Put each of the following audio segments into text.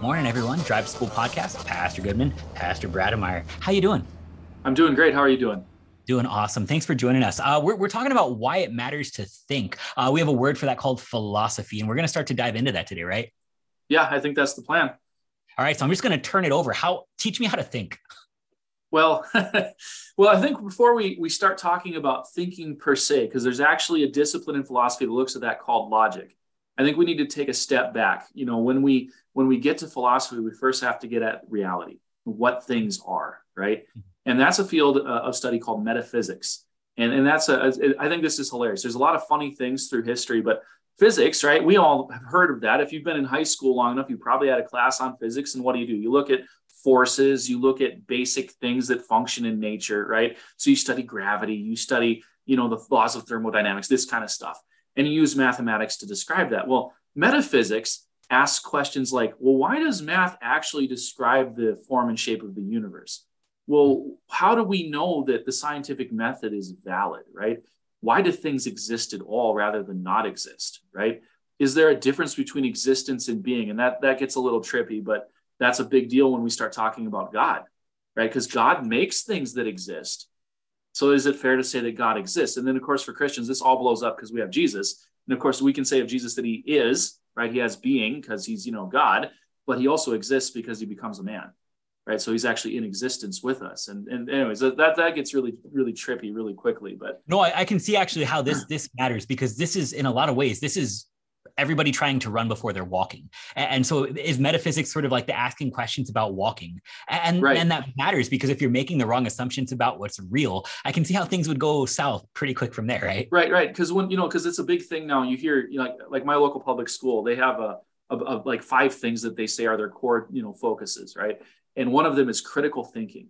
Morning, everyone. Drive to School Podcast. Pastor Goodman, Pastor Brademeier. How you doing? I'm doing great. How are you doing? Doing awesome. Thanks for joining us. Uh, we're, we're talking about why it matters to think. Uh, we have a word for that called philosophy, and we're going to start to dive into that today, right? Yeah, I think that's the plan. All right. So I'm just going to turn it over. How teach me how to think. Well, well, I think before we we start talking about thinking per se, because there's actually a discipline in philosophy that looks at that called logic. I think we need to take a step back. You know, when we when we get to philosophy, we first have to get at reality, what things are, right? Mm-hmm. And that's a field uh, of study called metaphysics. And, and that's a, I think this is hilarious. There's a lot of funny things through history, but physics, right? We all have heard of that. If you've been in high school long enough, you probably had a class on physics. And what do you do? You look at forces, you look at basic things that function in nature, right? So you study gravity, you study, you know, the laws of thermodynamics, this kind of stuff. And you use mathematics to describe that. Well, metaphysics asks questions like, well, why does math actually describe the form and shape of the universe? Well, how do we know that the scientific method is valid, right? Why do things exist at all rather than not exist, right? Is there a difference between existence and being? And that, that gets a little trippy, but that's a big deal when we start talking about God, right? Because God makes things that exist. So is it fair to say that God exists? And then, of course, for Christians, this all blows up because we have Jesus. And of course, we can say of Jesus that he is, right? He has being because he's, you know, God, but he also exists because he becomes a man, right? So he's actually in existence with us. And, and anyways, that, that gets really, really trippy really quickly. But no, I, I can see actually how this, this matters because this is in a lot of ways, this is everybody trying to run before they're walking. And so is metaphysics sort of like the asking questions about walking? And, right. and that matters because if you're making the wrong assumptions about what's real, I can see how things would go south pretty quick from there, right? Right, right. Because when, you know, because it's a big thing now, you hear, you know, like, like my local public school, they have a, of, of like five things that they say are their core, you know, focuses, right? And one of them is critical thinking.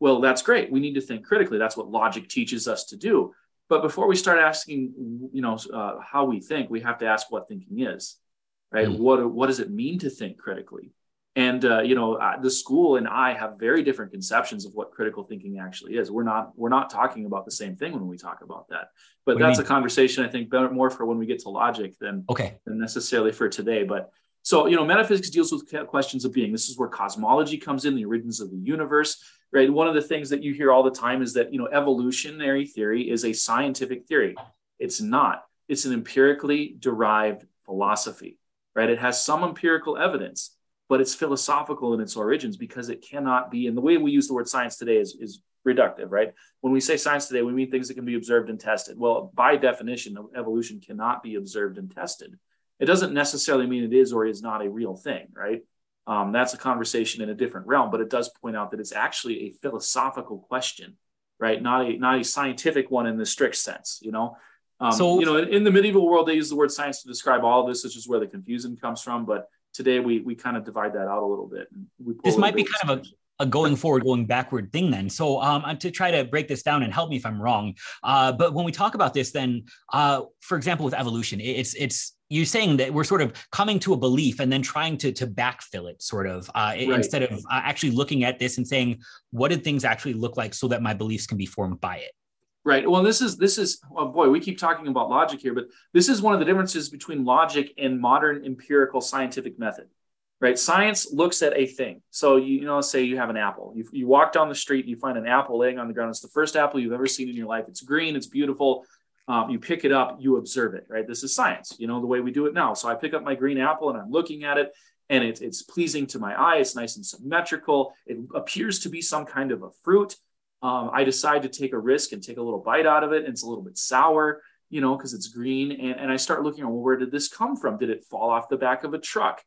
Well, that's great. We need to think critically. That's what logic teaches us to do. But before we start asking, you know, uh, how we think, we have to ask what thinking is, right? Mm. What what does it mean to think critically? And uh, you know, the school and I have very different conceptions of what critical thinking actually is. We're not we're not talking about the same thing when we talk about that. But that's a conversation I think better, more for when we get to logic than okay than necessarily for today. But so you know, metaphysics deals with questions of being. This is where cosmology comes in, the origins of the universe right? One of the things that you hear all the time is that, you know, evolutionary theory is a scientific theory. It's not. It's an empirically derived philosophy, right? It has some empirical evidence, but it's philosophical in its origins because it cannot be. And the way we use the word science today is, is reductive, right? When we say science today, we mean things that can be observed and tested. Well, by definition, evolution cannot be observed and tested. It doesn't necessarily mean it is or is not a real thing, right? Um, that's a conversation in a different realm but it does point out that it's actually a philosophical question right? Not a not a scientific one in the strict sense you know? Um, so you know in, in, the medieval world they use the word science to describe all of this which is where the confusion comes from but today we we kind of divide that out a little bit this might be kind of a a going forward, going backward thing then. So um, to try to break this down and help me if I'm wrong, uh, but when we talk about this, then uh, for example, with evolution, it's it's you're saying that we're sort of coming to a belief and then trying to to backfill it sort of uh, right. instead of uh, actually looking at this and saying what did things actually look like so that my beliefs can be formed by it? Right. Well this is this is well boy we keep talking about logic here but this is one of the differences between logic and modern empirical scientific method right? Science looks at a thing. So you, you know say you have an apple. You, you walk down the street and you find an apple laying on the ground. It's the first apple you've ever seen in your life. It's green. It's beautiful um, you pick it up, you observe it, right? This is science, you know, the way we do it now. So I pick up my green apple and I'm looking at it and it, it's pleasing to my eye. It's nice and symmetrical. It appears to be some kind of a fruit. Um, I decide to take a risk and take a little bite out of it. And it's a little bit sour, you know, because it's green. And, and I start looking, well, where did this come from? Did it fall off the back of a truck?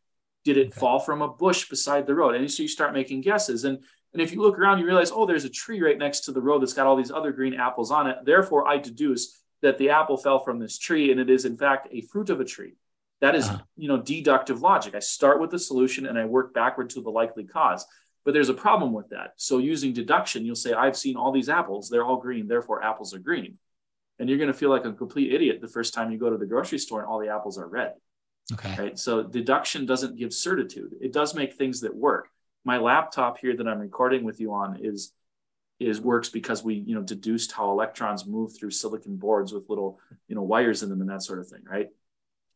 Did it okay. fall from a bush beside the road? And so you start making guesses. And and if you look around, you realize, oh, there's a tree right next to the road that's got all these other green apples on it. Therefore, I deduce that the apple fell from this tree and it is in fact a fruit of a tree. That is, uh-huh. you know deductive logic. I start with the solution and i work backward to the likely cause. But there's a problem with that. So using deduction you'll say i've seen all these apples. They're all green. Therefore apples are green. And you're going to feel like a complete idiot the first time you go to the grocery store and all the apples are red. Okay. Right? So deduction doesn't give certitude. It does make things that work. My laptop here that i'm recording with you on is is works because we you know deduced how electrons move through silicon boards with little you know wires in them and that sort of thing right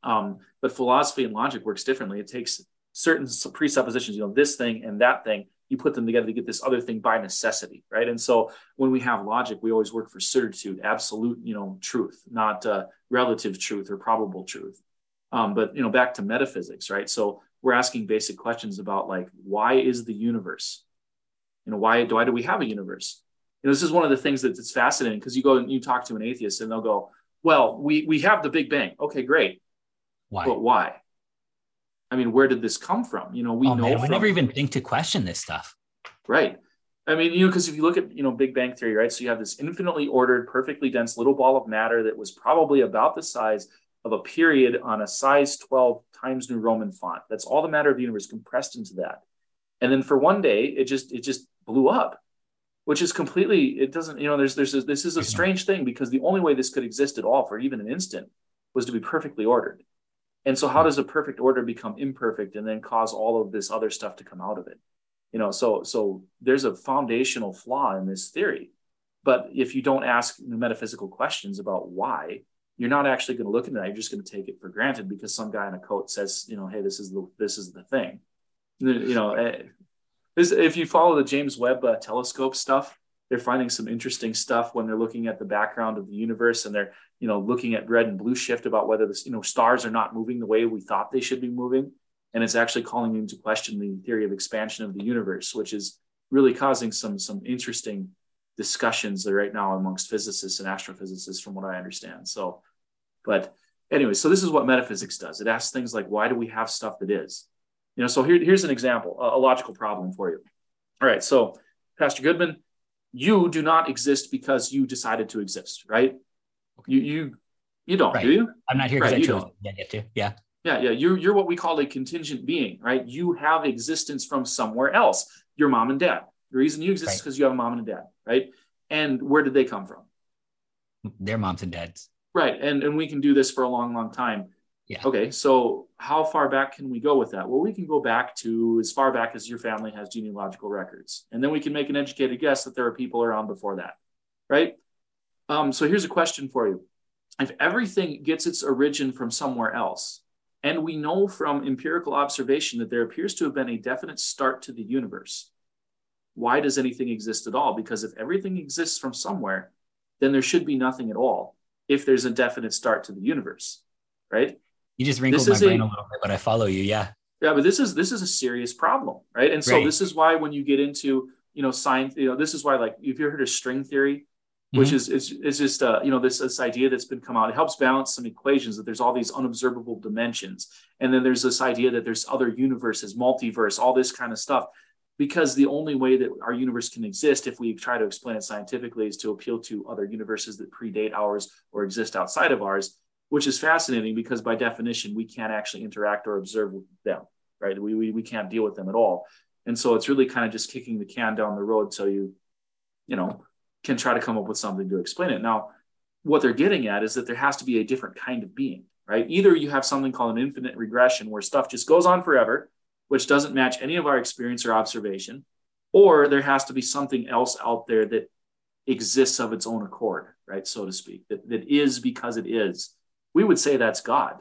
um, but philosophy and logic works differently it takes certain presuppositions, you know, this thing and that thing, you put them together to get this other thing by necessity, right? And so when we have logic, we always work for certitude, absolute, you know, truth, not uh, relative truth or probable truth. Um, but you know, back to metaphysics, right? So we're asking basic questions about like, why is the universe? You know, why do why do we have a universe? You know, this is one of the things that's fascinating because you go and you talk to an atheist and they'll go, "Well, we we have the Big Bang. Okay, great. Why? But why? I mean, where did this come from? You know, we oh, know man, we never even think to question this stuff. Right. I mean, you know, because if you look at, you know, Big Bang Theory, right? So you have this infinitely ordered, perfectly dense little ball of matter that was probably about the size of a period on a size 12 Times New Roman font. That's all the matter of the universe compressed into that. And then for one day, it just it just blew up, which is completely it doesn't you know there's there's a, this is a strange thing because the only way this could exist at all for even an instant was to be perfectly ordered. And so, how does a perfect order become imperfect and then cause all of this other stuff to come out of it? You know, so so there's a foundational flaw in this theory. But if you don't ask metaphysical questions about why, you're not actually going to look into that. You're just going to take it for granted because some guy in a coat says, you know, hey, this is the this is the thing. You know, eh, this, if you follow the James Webb uh, telescope stuff, they're finding some interesting stuff when they're looking at the background of the universe and they're you know looking at red and blue shift about whether this you know stars are not moving the way we thought they should be moving. And it's actually calling into question the theory of expansion of the universe which is really causing some some interesting discussions right now amongst physicists and astrophysicists from what i understand. So but anyway so this is what metaphysics does. It asks things like why do we have stuff that is you know so here, here's an example a, a logical problem for you all right so pastor goodman you do not exist because you decided to exist, right? You you you don't, right. do you? I'm not here because right, I chose to get to. Yeah. Yeah, yeah. You're you're what we call a contingent being, right? You have existence from somewhere else. Your mom and dad. The reason you exist right. is because you have a mom and a dad, right? And where did they come from? Their moms and dads. Right. And and we can do this for a long, long time. Yeah. Okay. So how far back can we go with that? Well, we can go back to as far back as your family has genealogical records, and then we can make an educated guess that there are people around before that, right? Um, so here's a question for you: If everything gets its origin from somewhere else, and we know from empirical observation that there appears to have been a definite start to the universe, why does anything exist at all? Because if everything exists from somewhere, then there should be nothing at all if there's a definite start to the universe, right? You just wrinkled my brain a, a, little bit, but I follow you. Yeah. Yeah, but this is this is a serious problem, right? And so right. this is why when you get into you know science, you know this is why like if you heard of string theory, which mm-hmm. is is is just uh, you know this this idea that's been come out. It helps balance some equations that there's all these unobservable dimensions, and then there's this idea that there's other universes, multiverse, all this kind of stuff. Because the only way that our universe can exist, if we try to explain it scientifically, is to appeal to other universes that predate ours or exist outside of ours which is fascinating because by definition we can't actually interact or observe them right? We, we, we can't deal with them at all. And so it's really kind of just kicking the can down the road so you you know can try to come up with something to explain it. Now what they're getting at is that there has to be a different kind of being right? Either you have something called an infinite regression where stuff just goes on forever which doesn't match any of our experience or observation or there has to be something else out there that exists of its own accord right? So to speak that, that is because it is we would say that's God,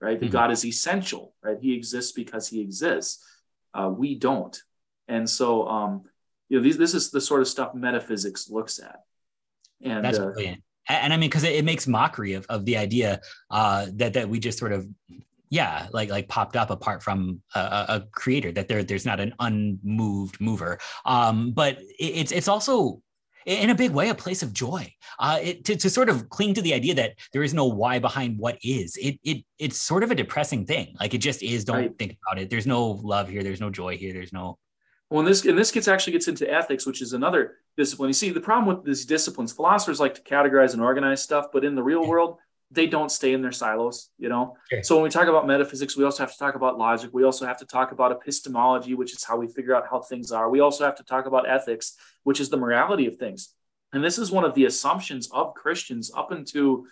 right? That mm-hmm. God is essential, right? He exists because he exists. Uh, we don't. And so, um, you know, these, this is the sort of stuff metaphysics looks at. And that's uh, brilliant. And I mean, because it, it, makes mockery of, of the idea uh, that that we just sort of, yeah, like like popped up apart from a, a creator. That there there's not an unmoved mover. Um, but it, it's it's also in a big way a place of joy. Uh, it, to, to sort of cling to the idea that there is no why behind what is it, it it's sort of a depressing thing. Like it just is. Don't right. think about it. There's no love here. There's no joy here. There's no well and this and this gets actually gets into ethics which is another discipline. You see the problem with these disciplines philosophers like to categorize and organize stuff but in the real world they don't stay in their silos, you know? Okay. So when we talk about metaphysics, we also have to talk about logic. We also have to talk about epistemology, which is how we figure out how things are. We also have to talk about ethics, which is the morality of things. And this is one of the assumptions of Christians up into,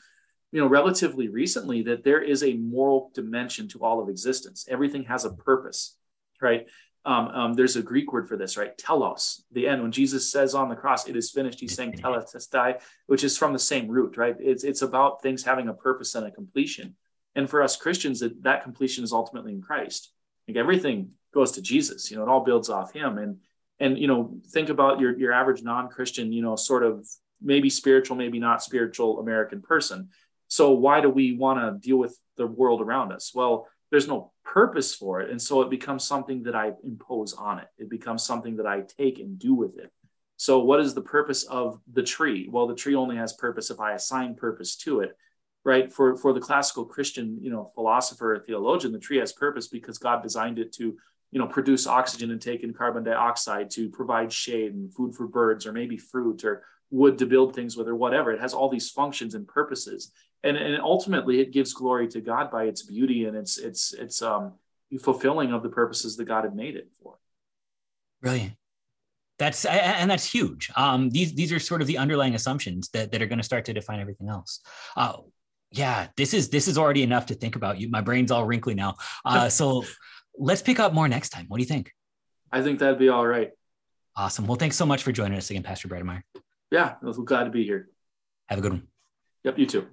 you know, relatively recently that there is a moral dimension to all of existence. Everything has a purpose, right? Um, um, there's a Greek word for this, right? Telos. The end when Jesus says on the cross, "It is finished," he's saying "telestai," which is from the same root, right? It's it's about things having a purpose and a completion. And for us Christians, that that completion is ultimately in Christ. Like everything goes to Jesus. You know, it all builds off Him. And and you know, think about your your average non-Christian, you know, sort of maybe spiritual, maybe not spiritual American person. So why do we want to deal with the world around us? Well, there's no purpose for it, and so it becomes something that I impose on it. It becomes something that I take and do with it. So, what is the purpose of the tree? Well, the tree only has purpose if I assign purpose to it, right? For for the classical Christian, you know, philosopher or theologian, the tree has purpose because God designed it to, you know, produce oxygen and take in carbon dioxide to provide shade and food for birds, or maybe fruit or wood to build things with, or whatever. It has all these functions and purposes, and and ultimately it gives glory to God by its beauty and its its its um fulfilling of the purposes that God had made it for. Brilliant. That's and that's huge. Um, these these are sort of the underlying assumptions that, that are going to start to define everything else. Uh, yeah, this is this is already enough to think about. You, my brain's all wrinkly now. Uh, so let's pick up more next time. What do you think? I think that'd be all right. Awesome. Well, thanks so much for joining us again, Pastor Brademeier. Yeah, I was glad to be here. Have a good one. Yep, you too.